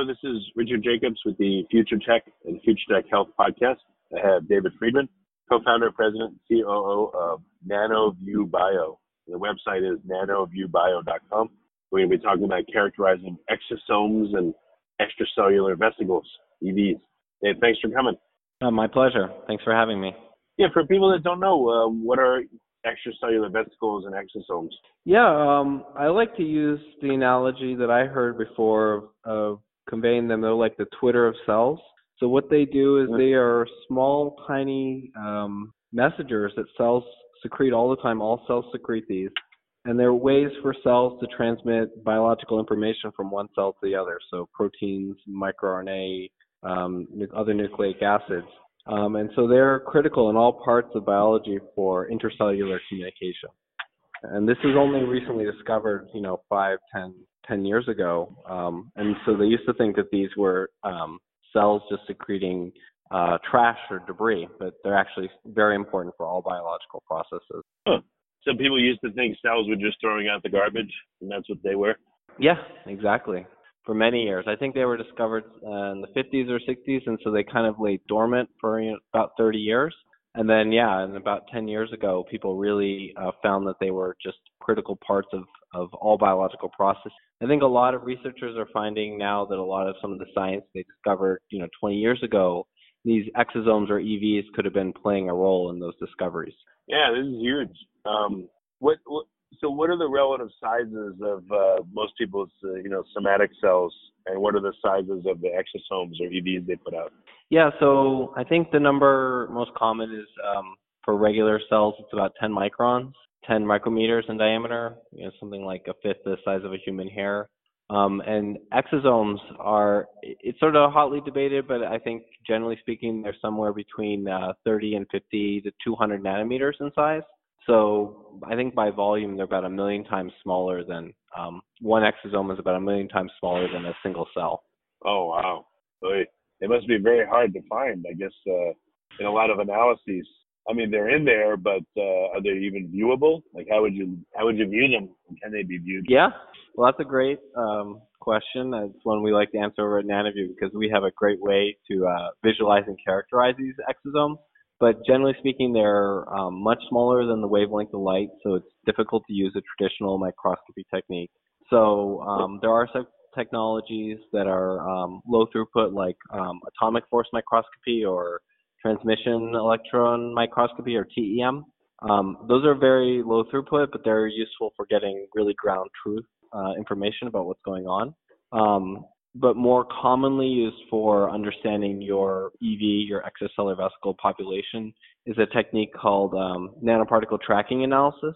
Hello, this is Richard Jacobs with the Future Tech and Future Tech Health podcast. I have David Friedman, co-founder, president, COO of NanoView Bio. The website is nanoviewbio.com. We're going to be talking about characterizing exosomes and extracellular vesicles, EVs. Dave, thanks for coming. Uh, my pleasure. Thanks for having me. Yeah, for people that don't know, uh, what are extracellular vesicles and exosomes? Yeah, um, I like to use the analogy that I heard before of conveying them. They're like the Twitter of cells. So what they do is they are small, tiny um, messengers that cells secrete all the time. All cells secrete these, and they're ways for cells to transmit biological information from one cell to the other. So proteins, microRNA, um, other nucleic acids. Um, and so they're critical in all parts of biology for intercellular communication. And this is only recently discovered, you know, five, ten 10 years ago. Um, and so they used to think that these were um, cells just secreting uh, trash or debris, but they're actually very important for all biological processes. Huh. So people used to think cells were just throwing out the garbage, and that's what they were? Yeah, exactly. For many years. I think they were discovered uh, in the 50s or 60s, and so they kind of lay dormant for you know, about 30 years. And then, yeah, and about 10 years ago, people really uh, found that they were just critical parts of, of all biological processes. I think a lot of researchers are finding now that a lot of some of the science they discovered, you know, 20 years ago, these exosomes or EVs could have been playing a role in those discoveries. Yeah, this is huge. Um, what, what so what are the relative sizes of uh, most people's uh, you know somatic cells and what are the sizes of the exosomes or evs they put out yeah so i think the number most common is um, for regular cells it's about 10 microns 10 micrometers in diameter you know something like a fifth the size of a human hair um, and exosomes are it's sort of hotly debated but i think generally speaking they're somewhere between uh, 30 and 50 to 200 nanometers in size so I think by volume, they're about a million times smaller than um, one exosome is about a million times smaller than a single cell. Oh wow! It must be very hard to find. I guess uh, in a lot of analyses. I mean, they're in there, but uh, are they even viewable? Like, how would you how would you view them? Can they be viewed? Yeah, well, that's a great um, question. It's one we like to answer over at NanoView because we have a great way to uh, visualize and characterize these exosomes but generally speaking, they're um, much smaller than the wavelength of light, so it's difficult to use a traditional microscopy technique. So um, there are some technologies that are um, low throughput, like um, atomic force microscopy or transmission electron microscopy or TEM. Um, those are very low throughput, but they're useful for getting really ground truth uh, information about what's going on. Um, but more commonly used for understanding your EV, your extracellular vesicle population, is a technique called um, nanoparticle tracking analysis.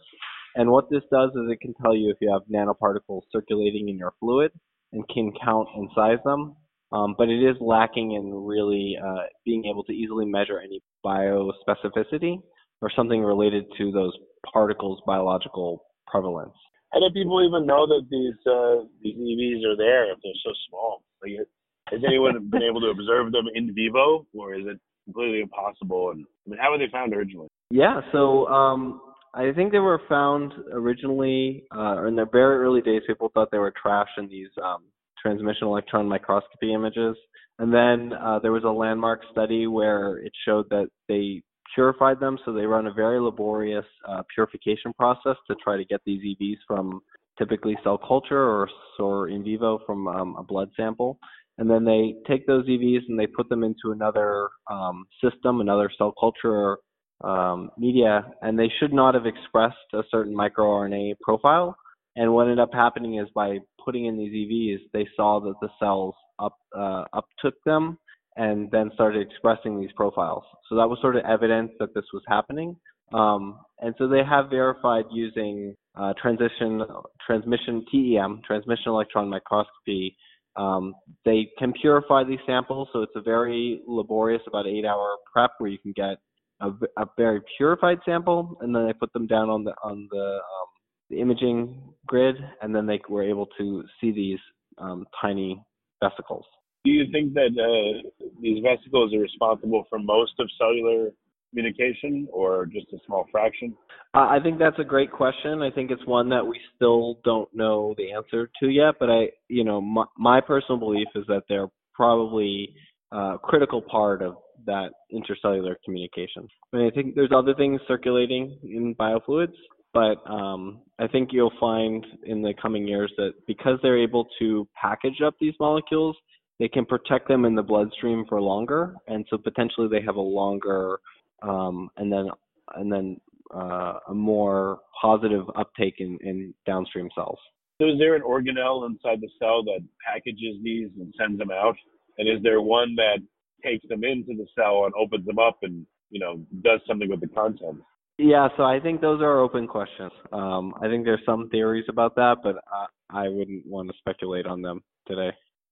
And what this does is it can tell you if you have nanoparticles circulating in your fluid and can count and size them. Um, but it is lacking in really uh, being able to easily measure any biospecificity or something related to those particles' biological prevalence how do people even know that these uh, these EVs are there if they're so small? Like, has anyone been able to observe them in vivo, or is it completely impossible? And I mean, how were they found originally? Yeah, so um, I think they were found originally, uh, in the very early days. People thought they were trash in these um, transmission electron microscopy images, and then uh, there was a landmark study where it showed that they purified them. So they run a very laborious uh, purification process to try to get these EVs from typically cell culture or, or in vivo from um, a blood sample. and then they take those EVs and they put them into another um, system, another cell culture um, media, and they should not have expressed a certain microRNA profile. And what ended up happening is by putting in these EVs, they saw that the cells up uh, uptook them and then started expressing these profiles. So that was sort of evidence that this was happening. Um, and so they have verified using uh, transition transmission TEM, transmission electron microscopy. Um, they can purify these samples, so it's a very laborious, about eight-hour prep where you can get a, a, very purified sample, and then they put them down on the on the, um, the imaging grid, and then they were able to see these um, tiny vesicles. Do you think that uh, these vesicles are responsible for most of cellular communication or just a small fraction? Uh, I think that's a great question. I think it's one that we still don't know the answer to yet, but I, you know, my, my personal belief is that they're probably a critical part of that intercellular communication. I mean, I think there's other things circulating in biofluids, but um, I think you'll find in the coming years that because they're able to package up these molecules, they can protect them in the bloodstream for longer, and so potentially they have a longer um, and then and then uh, a more positive uptake in, in downstream cells. So is there an organelle inside the cell that packages these and sends them out? And is there one that takes them into the cell and opens them up and you know does something with the contents? Yeah, so I think those are open questions. Um, I think there's some theories about that, but I, I wouldn't want to speculate on them today.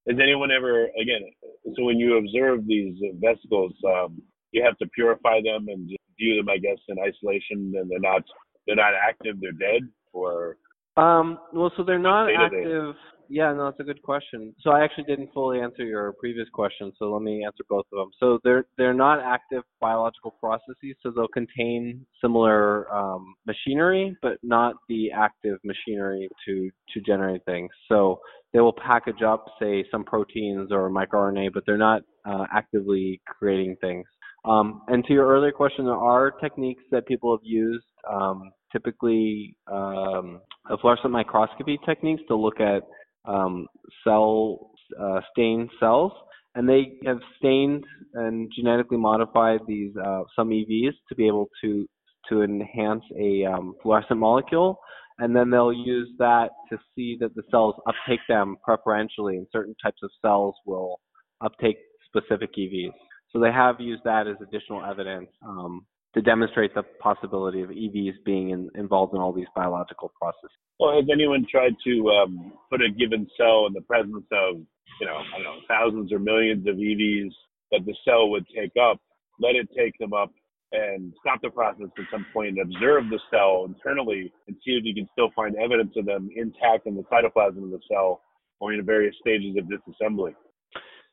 Has anyone ever, again, so when you observe these vesicles, um, you have to purify them and view them, I guess, in isolation, and they're not they're not active, they're dead, or um, well, so they're not active. Yeah, no, that's a good question. So I actually didn't fully answer your previous question, so let me answer both of them. So they're they're not active biological processes, so they'll contain similar um, machinery, but not the active machinery to to generate things. So they will package up, say, some proteins or microRNA, but they're not uh, actively creating things. Um, and to your earlier question, there are techniques that people have used, um, typically um, fluorescent microscopy techniques to look at um, cell uh, stained cells, and they have stained and genetically modified these uh, some EVs to be able to to enhance a um, fluorescent molecule, and then they'll use that to see that the cells uptake them preferentially, and certain types of cells will uptake specific EVs. So they have used that as additional evidence um, to demonstrate the possibility of EVs being in, involved in all these biological processes. Well, has anyone tried to um, put a given cell in the presence of, you know, I don't know, thousands or millions of EVs that the cell would take up, let it take them up, and stop the process at some point and observe the cell internally and see if you can still find evidence of them intact in the cytoplasm of the cell or in various stages of disassembly?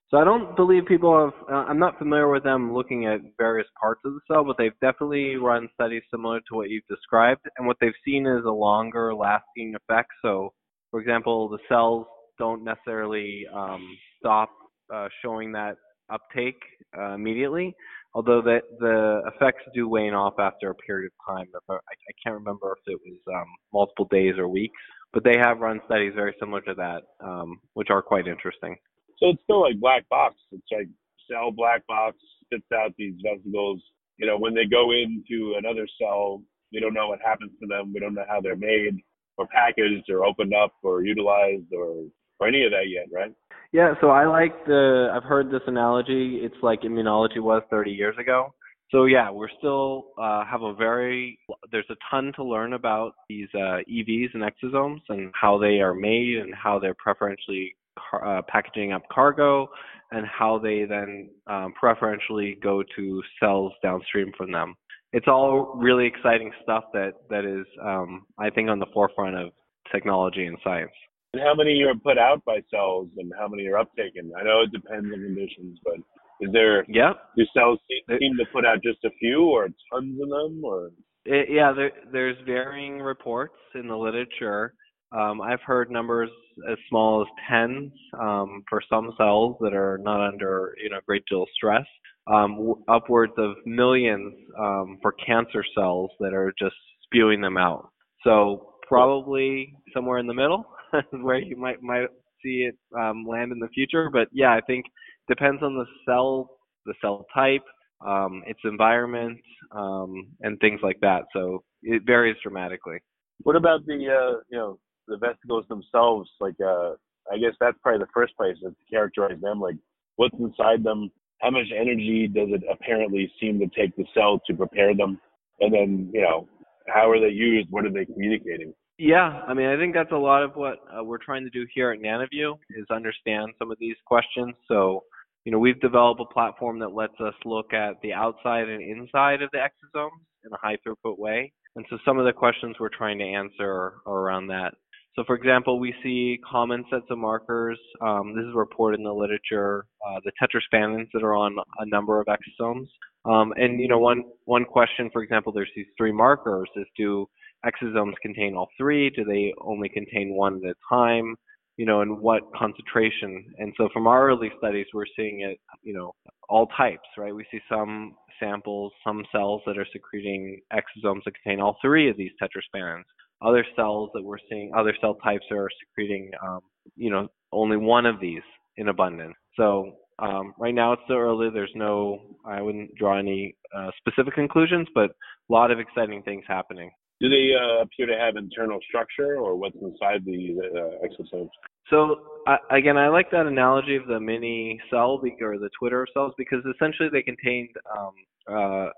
So I don't believe people have. Uh, I'm not familiar with them looking at various parts of the cell, but they've definitely run studies similar to what you've described. And what they've seen is a longer lasting effect. So, for example, the cells don't necessarily um, stop uh, showing that uptake uh, immediately, although the the effects do wane off after a period of time. I, I can't remember if it was um, multiple days or weeks, but they have run studies very similar to that, um, which are quite interesting. So it's still like black box. It's like cell black box spits out these vesicles. You know, when they go into another cell, we don't know what happens to them. We don't know how they're made or packaged or opened up or utilized or or any of that yet, right? Yeah, so I like the I've heard this analogy. It's like immunology was 30 years ago. So yeah, we're still uh, have a very there's a ton to learn about these uh, EVs and exosomes and how they are made and how they're preferentially car, uh, packaging up cargo and how they then um, preferentially go to cells downstream from them. It's all really exciting stuff that that is, um, I think, on the forefront of technology and science. And how many are put out by cells, and how many are uptaken? I know it depends on conditions, but is there? Yeah. Do cells seem to put out just a few, or tons of them, or? It, yeah, there, there's varying reports in the literature. Um, I've heard numbers as small as tens um, for some cells that are not under you know a great deal of stress, um, w- upwards of millions um, for cancer cells that are just spewing them out. So probably somewhere in the middle is where you might might see it um, land in the future. But yeah, I think depends on the cell, the cell type, um, its environment, um, and things like that. So it varies dramatically. What about the uh, you know the vesicles themselves? Like uh, I guess that's probably the first place to characterize them. Like what's inside them? How much energy does it apparently seem to take the cell to prepare them? And then you know how are they used? What are they communicating? Yeah, I mean, I think that's a lot of what uh, we're trying to do here at NanoView is understand some of these questions. So, you know, we've developed a platform that lets us look at the outside and inside of the exosomes in a high throughput way. And so some of the questions we're trying to answer are around that. So, for example, we see common sets of markers. Um, this is reported in the literature. Uh, the tetraspanins that are on a number of exosomes. Um, and you know, one one question, for example, there's these three markers: is do exosomes contain all three? Do they only contain one at a time? You know, and what concentration? And so, from our early studies, we're seeing it. You know, all types, right? We see some samples, some cells that are secreting exosomes that contain all three of these tetraspanins. Other cells that we're seeing, other cell types are secreting, um, you know, only one of these in abundance. So um, right now it's still early. There's no, I wouldn't draw any uh, specific conclusions, but a lot of exciting things happening. Do they uh, appear to have internal structure, or what's inside the uh, exosomes? So uh, again, I like that analogy of the mini cell or the Twitter cells because essentially they contain um, uh,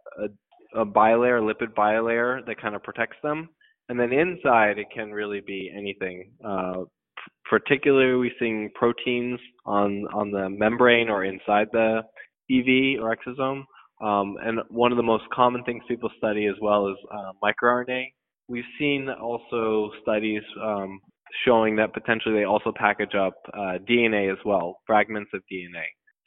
a, a bilayer, lipid bilayer that kind of protects them, and then inside it can really be anything. Uh, particularly we seeing proteins on on the membrane or inside the EV or exosome. Um, and one of the most common things people study as well is uh, microRNA. We've seen also studies um, showing that potentially they also package up uh, DNA as well, fragments of DNA.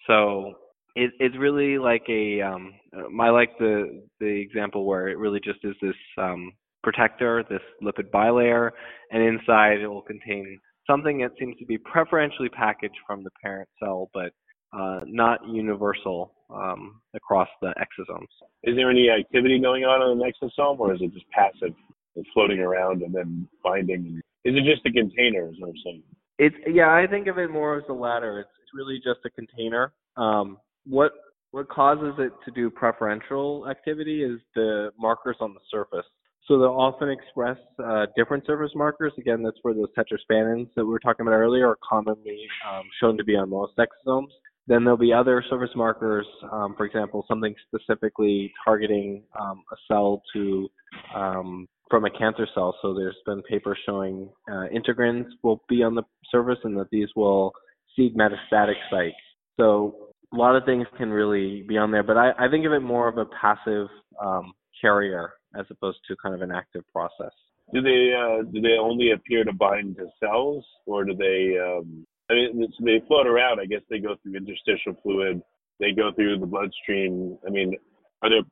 So it, it's really like a um, I like the the example where it really just is this um, protector, this lipid bilayer, and inside it will contain something that seems to be preferentially packaged from the parent cell, but uh, not universal um, across the exosomes. Is there any activity going on on an exosome, or is it just passive, and floating around and then binding? Is it just a container? Is what I'm saying. It's yeah, I think of it more as the latter. It's, it's really just a container. Um, what what causes it to do preferential activity is the markers on the surface. So they'll often express uh, different surface markers. Again, that's where those tetraspanins that we were talking about earlier are commonly um, shown to be on most exosomes. Then there'll be other surface markers, um, for example, something specifically targeting um, a cell to um, from a cancer cell. So there's been papers showing uh, integrins will be on the surface and that these will seed metastatic sites. So a lot of things can really be on there, but I, I think of it more of a passive um, carrier as opposed to kind of an active process. Do they uh, do they only appear to bind to cells, or do they? Um, I mean, they float around. I guess they go through interstitial fluid. They go through the bloodstream. I mean, are there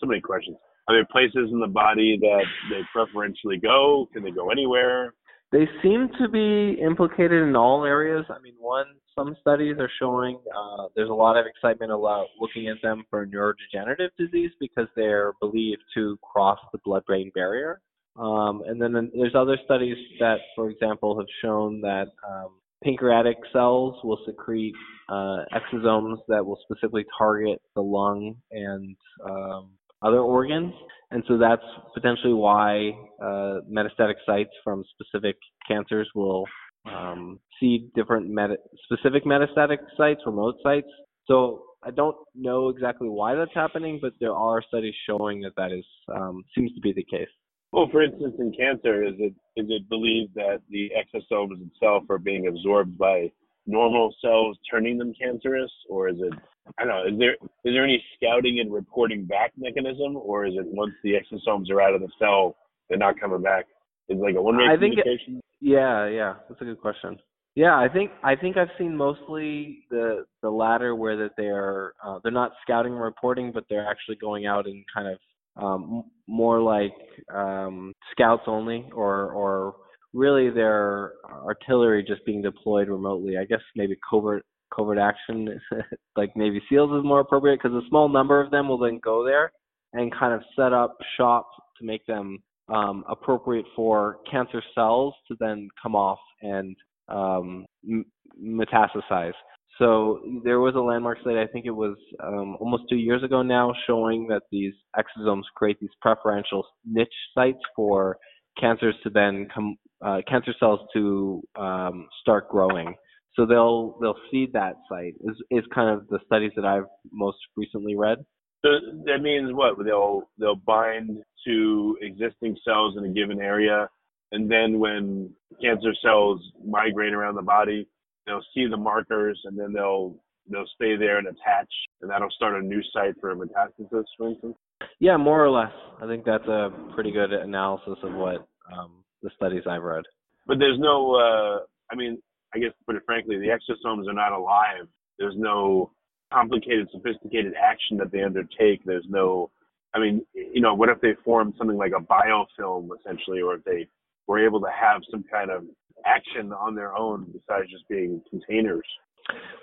so many questions? Are there places in the body that they preferentially go? Can they go anywhere? They seem to be implicated in all areas. I mean, one, some studies are showing uh, there's a lot of excitement about looking at them for neurodegenerative disease because they're believed to cross the blood-brain barrier. Um, and then there's other studies that, for example, have shown that um, pancreatic cells will secrete uh, exosomes that will specifically target the lung and um, other organs. And so that's potentially why uh, metastatic sites from specific cancers will um, see different meta- specific metastatic sites, remote sites. So I don't know exactly why that's happening, but there are studies showing that that is um, seems to be the case. Well, for instance, in cancer, is it is it believed that the exosomes itself are being absorbed by normal cells, turning them cancerous, or is it I don't know. Is there is there any scouting and reporting back mechanism, or is it once the exosomes are out of the cell, they're not coming back? Is like a one-way communication? It, yeah, yeah, that's a good question. Yeah, I think I think I've seen mostly the the latter, where that they're uh, they're not scouting and reporting, but they're actually going out and kind of um, more like um, scouts only, or or really their artillery just being deployed remotely. I guess maybe covert covert action, like Navy SEALs, is more appropriate because a small number of them will then go there and kind of set up shop to make them um, appropriate for cancer cells to then come off and um, m- metastasize. So there was a landmark study, I think it was um, almost two years ago now, showing that these exosomes create these preferential niche sites for cancers to then come, uh, cancer cells to um, start growing. So they'll they'll seed that site is is kind of the studies that I've most recently read. So that means what? They'll they'll bind to existing cells in a given area, and then when cancer cells migrate around the body, they'll see the markers, and then they'll they'll stay there and attach, and that'll start a new site for a metastasis, for instance. Yeah, more or less. I think that's a pretty good analysis of what um, the studies I've read. But there's no, uh, I mean, I guess to put it frankly, the exosomes are not alive. There's no complicated, sophisticated action that they undertake. There's no, I mean, you know, what if they form something like a biofilm essentially, or if they were able to have some kind of action on their own besides just being containers?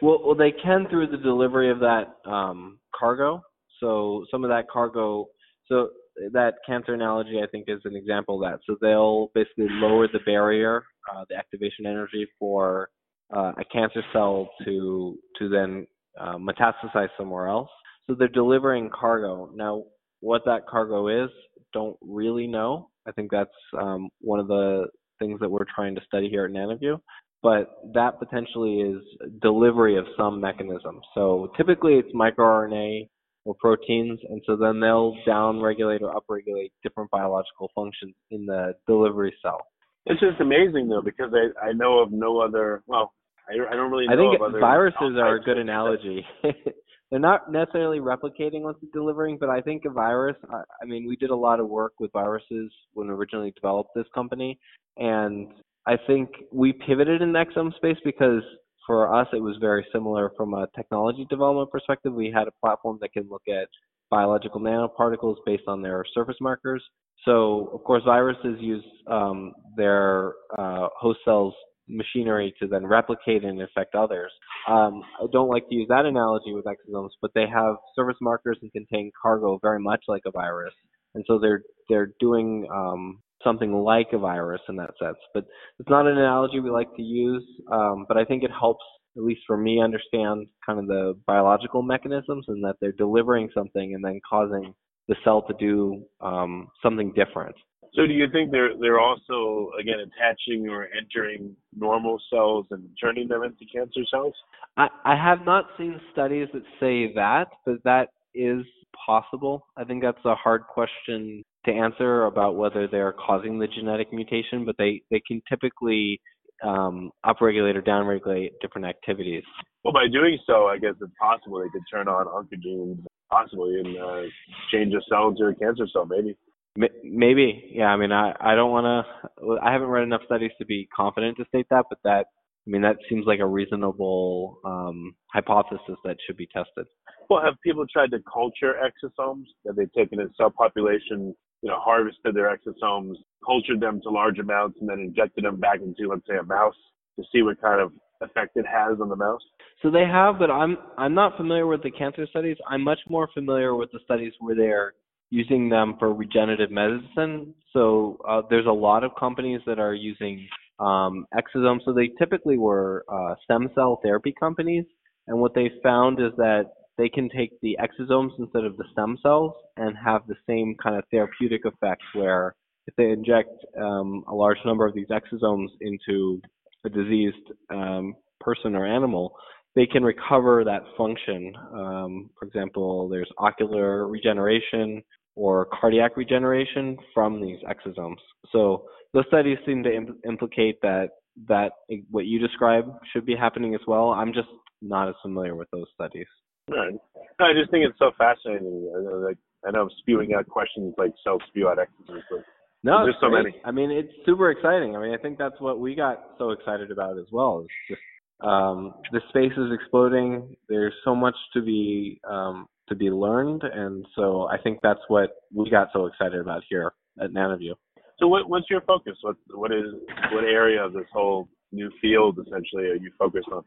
Well, well, they can through the delivery of that um, cargo. So some of that cargo, so that cancer analogy, I think, is an example of that. So they'll basically lower the barrier, uh, the activation energy for uh, a cancer cell to to then uh, metastasize somewhere else. So they're delivering cargo. Now, what that cargo is, don't really know. I think that's um, one of the things that we're trying to study here at NanoView. But that potentially is delivery of some mechanism. So typically it's microRNA or proteins, and so then they'll downregulate or upregulate different biological functions in the delivery cell. It's just amazing though because I I know of no other well I, I don't really I know think of other viruses are a good analogy. They're not necessarily replicating what they're delivering, but I think a virus. I, I mean, we did a lot of work with viruses when we originally developed this company, and I think we pivoted in the exosome space because for us it was very similar from a technology development perspective. We had a platform that can look at biological nanoparticles based on their surface markers. So, of course, viruses use um, their uh, host cells machinery to then replicate and infect others. Um, I don't like to use that analogy with exosomes, but they have surface markers and contain cargo very much like a virus, and so they're they're doing um, something like a virus in that sense. But it's not an analogy we like to use, um, but I think it helps, at least for me, understand kind of the biological mechanisms and that they're delivering something and then causing the cell to do um, something different. So do you think they're they're also again attaching or entering normal cells and turning them into cancer cells? I, I have not seen studies that say that, but that is possible. I think that's a hard question to answer about whether they're causing the genetic mutation, but they, they can typically um, upregulate or downregulate different activities. Well, by doing so, I guess it's possible they could turn on oncogenes, possibly, and uh, change a cell into a cancer cell, maybe. Maybe, yeah. I mean, I, I don't want to. I haven't read enough studies to be confident to state that, but that I mean that seems like a reasonable um, hypothesis that should be tested. Well, have people tried to culture exosomes? Have they taken a cell population, you know, harvested their exosomes, cultured them to large amounts, and then injected them back into, let's say, a mouse to see what kind of effect it has on the mouse? So they have, but I'm I'm not familiar with the cancer studies. I'm much more familiar with the studies where they're using them for regenerative medicine. So uh, there's a lot of companies that are using um, exosomes. So they typically were uh, stem cell therapy companies, and what they found is that they can take the exosomes instead of the stem cells and have the same kind of therapeutic effect where if they inject um, a large number of these exosomes into a diseased um, person or animal, they can recover that function. Um, for example, there's ocular regeneration or cardiac regeneration from these exosomes. So those studies seem to im- implicate that that what you describe should be happening as well. I'm just not as familiar with those studies. Right. I just think it's so fascinating. I know, like, I know I'm spewing out questions like cells spew out exosomes, but No, There's so many. I mean, it's super exciting. I mean, I think that's what we got so excited about as well. It's just um, the space is exploding. There's so much to be um, to be learned, and so I think that's what we got so excited about here at NanoView. So what, what's your focus? What what is what area of this whole new field essentially are you focused on?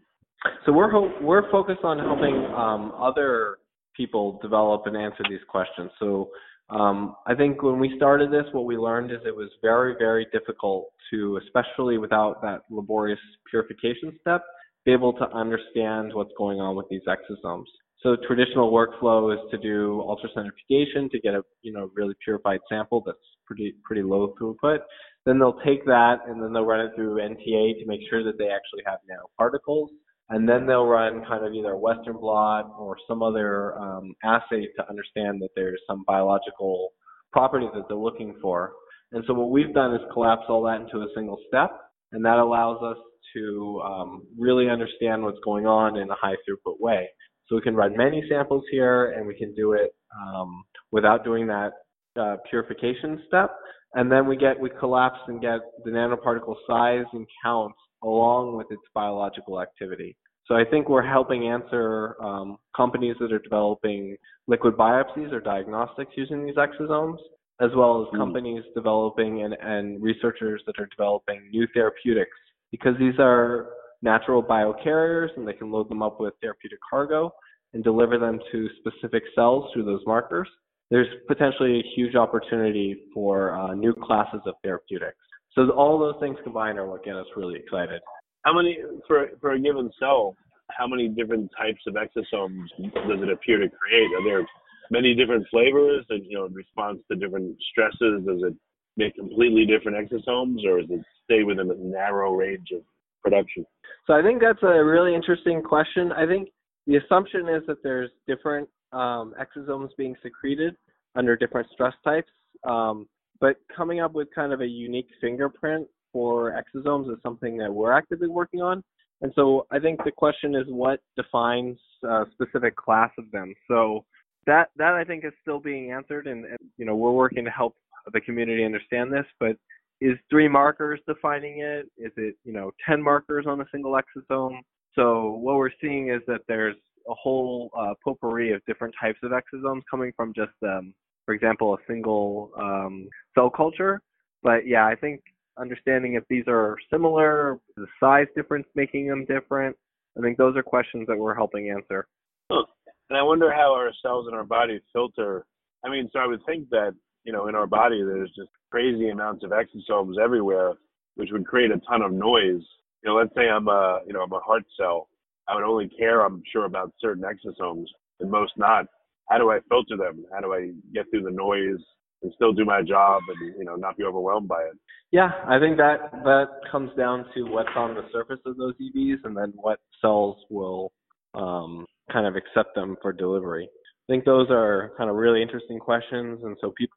So we're ho- we're focused on helping um, other people develop and answer these questions. So um, I think when we started this, what we learned is it was very very difficult to, especially without that laborious purification step, be able to understand what's going on with these exosomes. So traditional workflow is to do ultracentrifugation to get a you know really purified sample that's pretty pretty low throughput. Then they'll take that and then they'll run it through NTA to make sure that they actually have nanoparticles. And then they'll run kind of either Western blot or some other um, assay to understand that there's some biological properties that they're looking for. And so what we've done is collapse all that into a single step, and that allows us to um, really understand what's going on in a high throughput way. So we can run many samples here, and we can do it um, without doing that uh, purification step. And then we get we collapse and get the nanoparticle size and count along with its biological activity. So I think we're helping answer um, companies that are developing liquid biopsies or diagnostics using these exosomes, as well as mm. companies developing and, and researchers that are developing new therapeutics because these are natural biocarriers and they can load them up with therapeutic cargo and deliver them to specific cells through those markers. There's potentially a huge opportunity for uh, new classes of therapeutics. So all those things combined are what get us really excited. How many for for a given cell? How many different types of exosomes does it appear to create? Are there many different flavors, and you know, in response to different stresses? Does it make completely different exosomes, or does it stay within a narrow range of production? So I think that's a really interesting question. I think the assumption is that there's different um, exosomes being secreted under different stress types, um, but coming up with kind of a unique fingerprint for exosomes is something that we're actively working on. And so I think the question is what defines a specific class of them. So that that I think is still being answered, and, and you know we're working to help the community understand this. But is three markers defining it? Is it you know ten markers on a single exosome? So what we're seeing is that there's a whole uh, potpourri of different types of exosomes coming from just, um, for example, a single um, cell culture. But yeah, I think understanding if these are similar, the size difference making them different, I think those are questions that we're helping answer. Huh. And I wonder how our cells in our body filter. I mean, so I would think that, you know, in our body, there's just crazy amounts of exosomes everywhere, which would create a ton of noise. You know, let's say I'm a, you know, I'm a heart cell. I would only care, I'm sure, about certain exosomes and most not. How do I filter them? How do I get through the noise and still do my job and you know not be overwhelmed by it. Yeah, I think that that comes down to what's on the surface of those EVs and then what cells will um, kind of accept them for delivery. I think those are kind of really interesting questions, and so people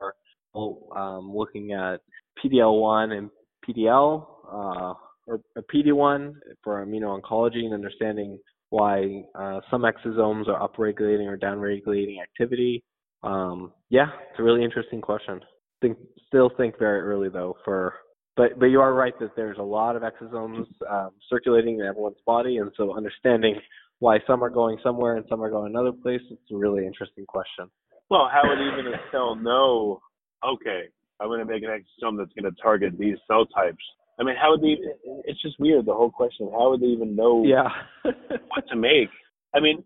are um, looking at PDL1 and PDL uh, or PD1 for immuno-oncology and understanding why uh, some exosomes are upregulating or downregulating activity um, yeah, it's a really interesting question. Think, still think very early though for, but but you are right that there's a lot of exosomes um, circulating in everyone's body, and so understanding why some are going somewhere and some are going another place, it's a really interesting question. Well, how would even a cell know? Okay, I'm going to make an exosome that's going to target these cell types. I mean, how would they? It's just weird the whole question. How would they even know? Yeah. what to make? I mean,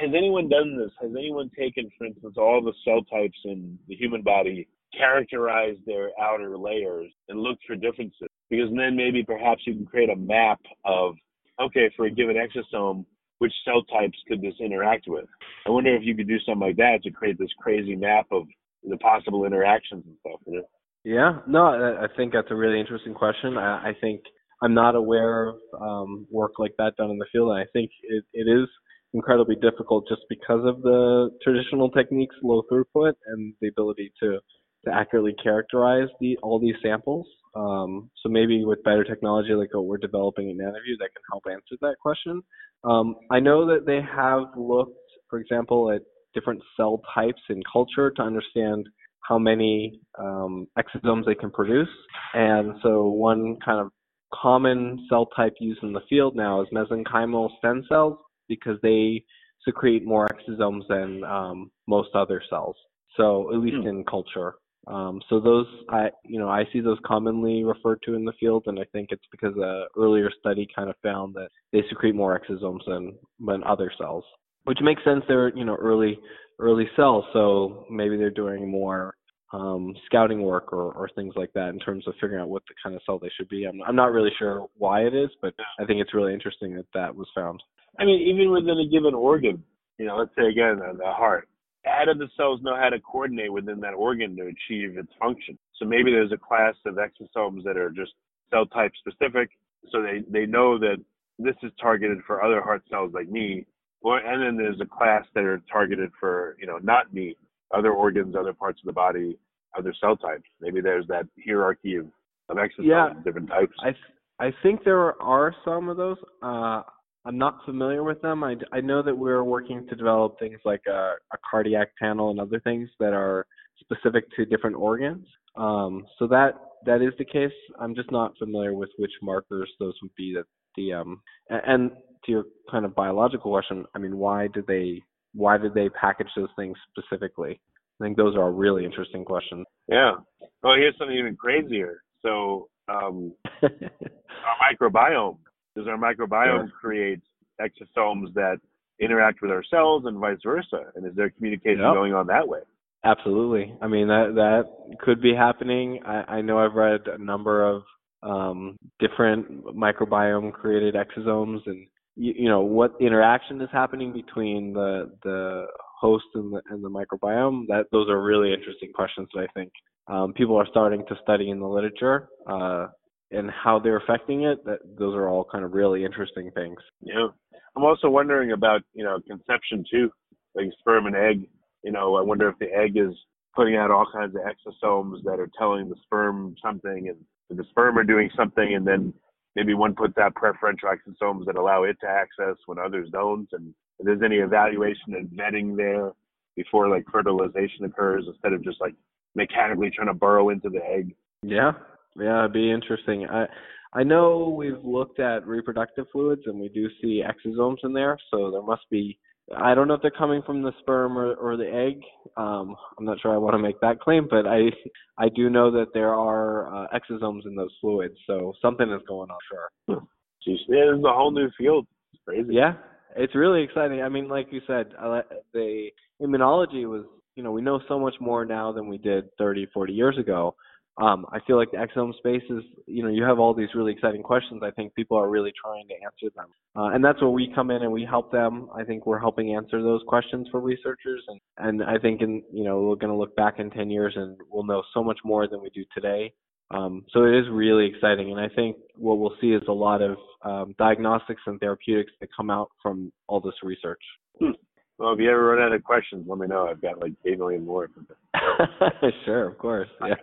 has anyone done this? Has anyone taken, for instance, all the cell types in the human body, characterized their outer layers, and looked for differences? Because then maybe perhaps you can create a map of, okay, for a given exosome, which cell types could this interact with? I wonder if you could do something like that to create this crazy map of the possible interactions and stuff. You know? Yeah, no, I think that's a really interesting question. I, I think I'm not aware of um, work like that done in the field, and I think it, it is incredibly difficult just because of the traditional techniques, low throughput, and the ability to to accurately characterize the all these samples. Um, so maybe with better technology like what we're developing at NanoView, that can help answer that question. Um, I know that they have looked, for example, at different cell types in culture to understand how many um, exosomes they can produce. And so one kind of common cell type used in the field now is mesenchymal stem cells because they secrete more exosomes than um, most other cells. So at least mm. in culture. Um, so those, I, you know, I see those commonly referred to in the field, and I think it's because a earlier study kind of found that they secrete more exosomes than than other cells, which makes sense. They're, you know, early early cells, so maybe they're doing more um, scouting work or, or things like that in terms of figuring out what the kind of cell they should be. I'm, I'm not really sure why it is, but I think it's really interesting that that was found. I mean, even within a given organ, you know, let's say again the heart, how do the cells know how to coordinate within that organ to achieve its function? So maybe there's a class of exosomes that are just cell type specific, so they they know that this is targeted for other heart cells like me, or and then there's a class that are targeted for you know not me, other organs, other parts of the body, other cell types. Maybe there's that hierarchy of, of exosomes, yeah, different types. I th- I think there are some of those. Uh, I'm not familiar with them. I, I know that we're working to develop things like a, a cardiac panel and other things that are specific to different organs. Um, so that that is the case. I'm just not familiar with which markers those would be. That the um and to your kind of biological question, I mean, why did they why did they package those things specifically? I think those are really interesting questions. Yeah. Well, here's something even crazier. So, um, our microbiome. Does our microbiome yeah. create exosomes that interact with our cells and vice versa? And is there communication yep. going on that way? Absolutely. I mean that that could be happening. I, I know I've read a number of um, different microbiome created exosomes and you, you know what interaction is happening between the the host and the and the microbiome that those are really interesting questions that I think um, people are starting to study in the literature uh, and how they're affecting it that those are all kind of really interesting things. Yeah. I'm also wondering about you know conception too like sperm and egg. You know I wonder if the egg is putting out all kinds of exosomes that are telling the sperm something and the sperm are doing something and then maybe one puts out preferential exosomes that allow it to access when others don't, and if there's any evaluation and vetting there before like fertilization occurs instead of just like mechanically trying to burrow into the egg. Yeah, yeah, it'd be interesting. I I know we've looked at reproductive fluids and we do see exosomes in there, so there must be I don't know if they're coming from the sperm or, or the egg. Um, I'm not sure I want to make that claim, but I I do know that there are uh, exosomes in those fluids, so something is going on. Sure. Jeez, yeah, this is a whole new field. It's crazy. Yeah, it's really exciting. I mean, like you said, the immunology was, you know, we know so much more now than we did 30, 40 years ago um, I feel like the exosome space is, you know, you have all these really exciting questions. I think people are really trying to answer them, uh, and that's where we come in and we help them. I think we're helping answer those questions for researchers, and and I think in, you know, we're going to look back in 10 years and we'll know so much more than we do today. Um, so it is really exciting, and I think what we'll see is a lot of um, diagnostics and therapeutics that come out from all this research. Hmm. Well, if you ever run out of questions, let me know. I've got like eight million more. sure, of course. Yeah.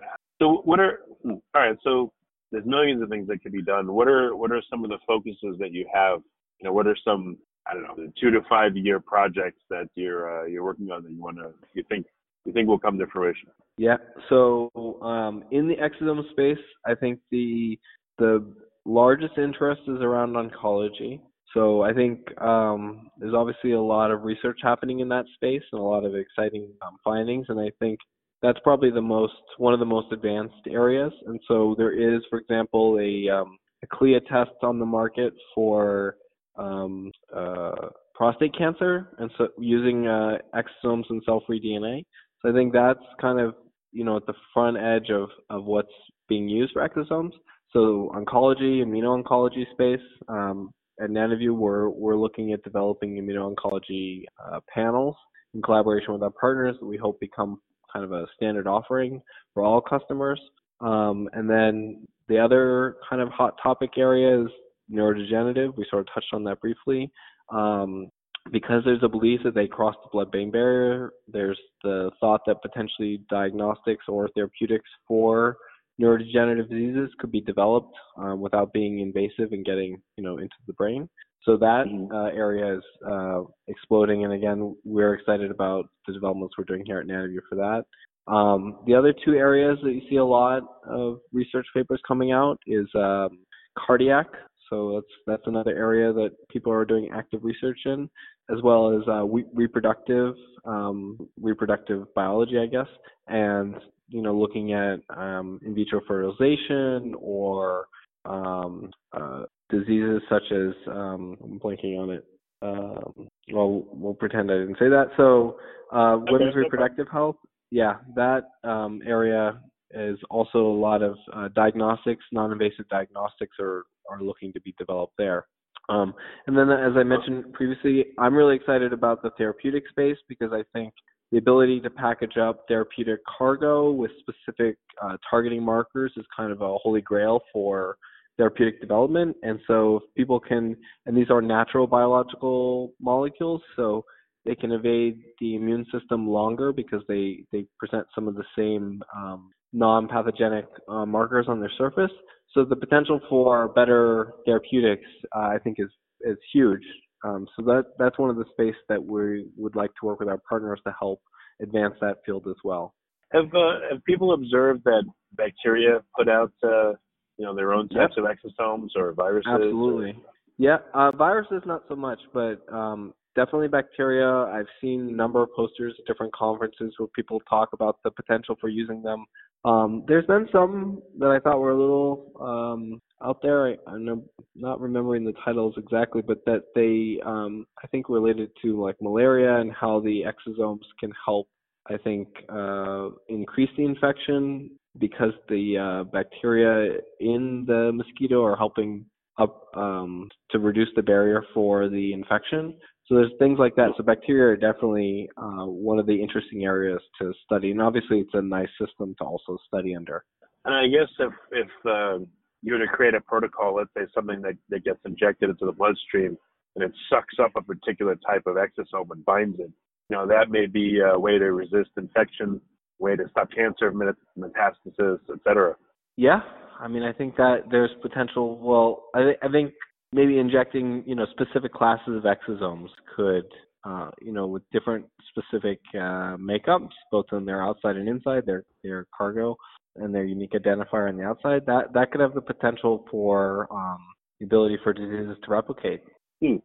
So what are all right? So there's millions of things that could be done. What are what are some of the focuses that you have? You know, what are some I don't know, two to five year projects that you're uh, you're working on that you want to you think you think will come to fruition? Yeah. So um, in the exosome space, I think the the largest interest is around oncology. So I think um, there's obviously a lot of research happening in that space and a lot of exciting um, findings. And I think that's probably the most one of the most advanced areas. And so there is, for example, a, um, a CLIA test on the market for um, uh, prostate cancer, and so using uh, exosomes and cell-free DNA. So I think that's kind of you know at the front edge of of what's being used for exosomes. So oncology, immuno-oncology space. Um, at Nanoview, we're we're looking at developing immuno-oncology uh, panels in collaboration with our partners that we hope become kind of a standard offering for all customers. Um, and then the other kind of hot topic area is neurodegenerative. We sort of touched on that briefly. Um, because there's a belief that they cross the blood-brain barrier, there's the thought that potentially diagnostics or therapeutics for neurodegenerative diseases could be developed um, without being invasive and getting you know into the brain. So that mm-hmm. uh, area is uh, exploding, and again, we're excited about the developments we're doing here at Nanoview for that. Um, the other two areas that you see a lot of research papers coming out is um, cardiac. So that's that's another area that people are doing active research in, as well as uh, we, reproductive um, reproductive biology, I guess, and you know looking at um, in vitro fertilization or um, uh, diseases such as um, I'm blanking on it. Um, well, we'll pretend I didn't say that. So, uh, women's reproductive health yeah, that um, area is also a lot of uh, diagnostics, non-invasive diagnostics are are looking to be developed there. Um, and then, as I mentioned previously, I'm really excited about the therapeutic space because I think the ability to package up therapeutic cargo with specific uh, targeting markers is kind of a holy grail for therapeutic development. And so, people can, and these are natural biological molecules, so they can evade the immune system longer because they, they present some of the same um, non-pathogenic uh, markers on their surface. So the potential for better therapeutics, uh, I think, is is huge. Um, so that that's one of the space that we would like to work with our partners to help advance that field as well. Have uh, have people observed that bacteria put out uh, you know their own types yep. of exosomes or viruses? Absolutely. Or... Yeah, uh, viruses not so much, but um, definitely bacteria. I've seen a number of posters at different conferences where people talk about the potential for using them. Um, there's been some that I thought were a little um, out there. I, I'm not remembering the titles exactly, but that they, um, I think, related to like malaria and how the exosomes can help. I think uh, increase the infection because the uh, bacteria in the mosquito are helping up um, to reduce the barrier for the infection. So there's things like that. So bacteria are definitely uh, one of the interesting areas to study, and obviously it's a nice system to also study under. And I guess if if uh, you were to create a protocol, let's say something that, that gets injected into the bloodstream and it sucks up a particular type of exosome and binds it, you know that may be a way to resist infection, way to stop cancer metastasis, etc. Yeah, I mean, I think that there's potential. Well, I, I think maybe injecting you know specific classes of exosomes could uh, you know with different specific uh, makeups both on their outside and inside their their cargo and their unique identifier on the outside that that could have the potential for um, the ability for diseases to replicate hmm.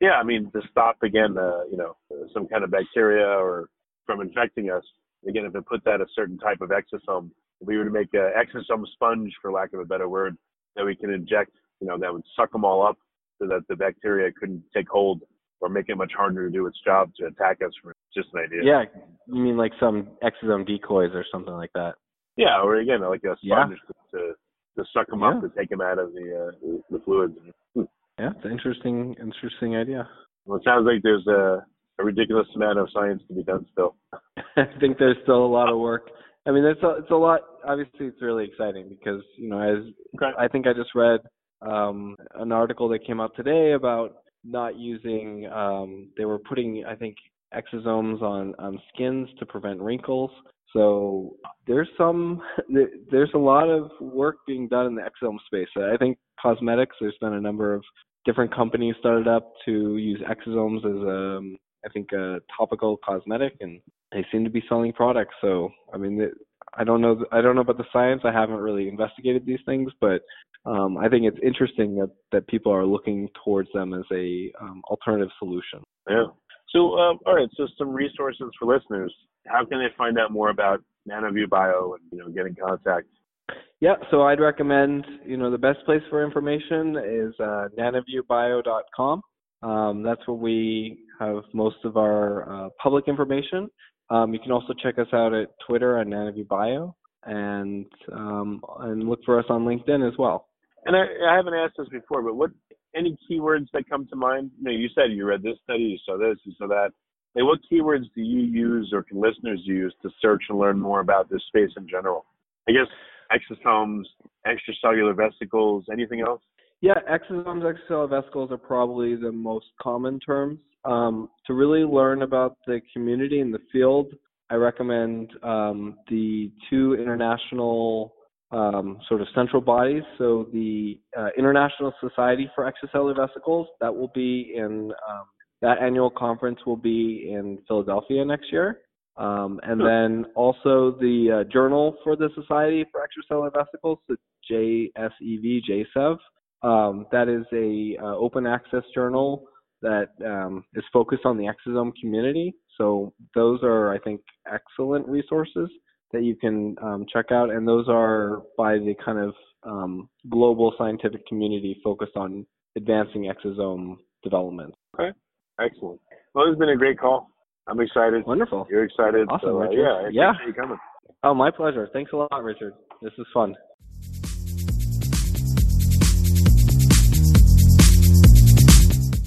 yeah i mean to stop again uh, you know some kind of bacteria or from infecting us again if it puts out a certain type of exosome if we were to make an exosome sponge for lack of a better word that we can inject you know, that would suck them all up so that the bacteria couldn't take hold or make it much harder to do its job to attack us. For just an idea. Yeah, you mean like some exosome decoys or something like that? Yeah, or again, like a sponge yeah. to, to suck them yeah. up to take them out of the uh, the fluids. Hmm. Yeah, it's an interesting interesting idea. Well, it sounds like there's a, a ridiculous amount of science to be done still. I think there's still a lot of work. I mean, it's a, it's a lot. Obviously, it's really exciting because you know, as okay. I think I just read um, an article that came out today about not using. Um, they were putting, I think, exosomes on on skins to prevent wrinkles. So there's some there's a lot of work being done in the exosome space. I think cosmetics. There's been a number of different companies started up to use exosomes as a um, I think a topical cosmetic, and they seem to be selling products. So I mean, I don't know. I don't know about the science. I haven't really investigated these things, but um, I think it's interesting that that people are looking towards them as a um, alternative solution. Yeah. So, um, all right. So, some resources for listeners. How can they find out more about NanoView Bio and you know get in contact? Yeah. So, I'd recommend you know the best place for information is uh, nanoviewbio.com. Um, that's where we have most of our uh, public information. Um, you can also check us out at Twitter at NanoviewBio and um, and look for us on LinkedIn as well. And I, I haven't asked this before, but what any keywords that come to mind? You know, you said you read this study, you saw this, you saw that. Hey, what keywords do you use or can listeners use to search and learn more about this space in general? I guess exosomes, extracellular vesicles, anything else? Yeah, exosomes, extracellular vesicles are probably the most common terms. Um, to really learn about the community and the field, I recommend um, the two international um, sort of central bodies. So the uh, International Society for Extracellular Vesicles, that will be in um, that annual conference will be in Philadelphia next year. Um, and then also the uh, Journal for the Society for Extracellular Vesicles, the JSEV, JSEV. Um, that is a uh, open access journal that um, is focused on the exosome community. So those are, I think, excellent resources that you can um, check out, and those are by the kind of um, global scientific community focused on advancing exosome development. Okay, excellent. Well, it's been a great call. I'm excited. Wonderful. You're excited. Awesome, so, uh, Richard. yeah, I Yeah. you coming. Oh, my pleasure. Thanks a lot, Richard. This is fun.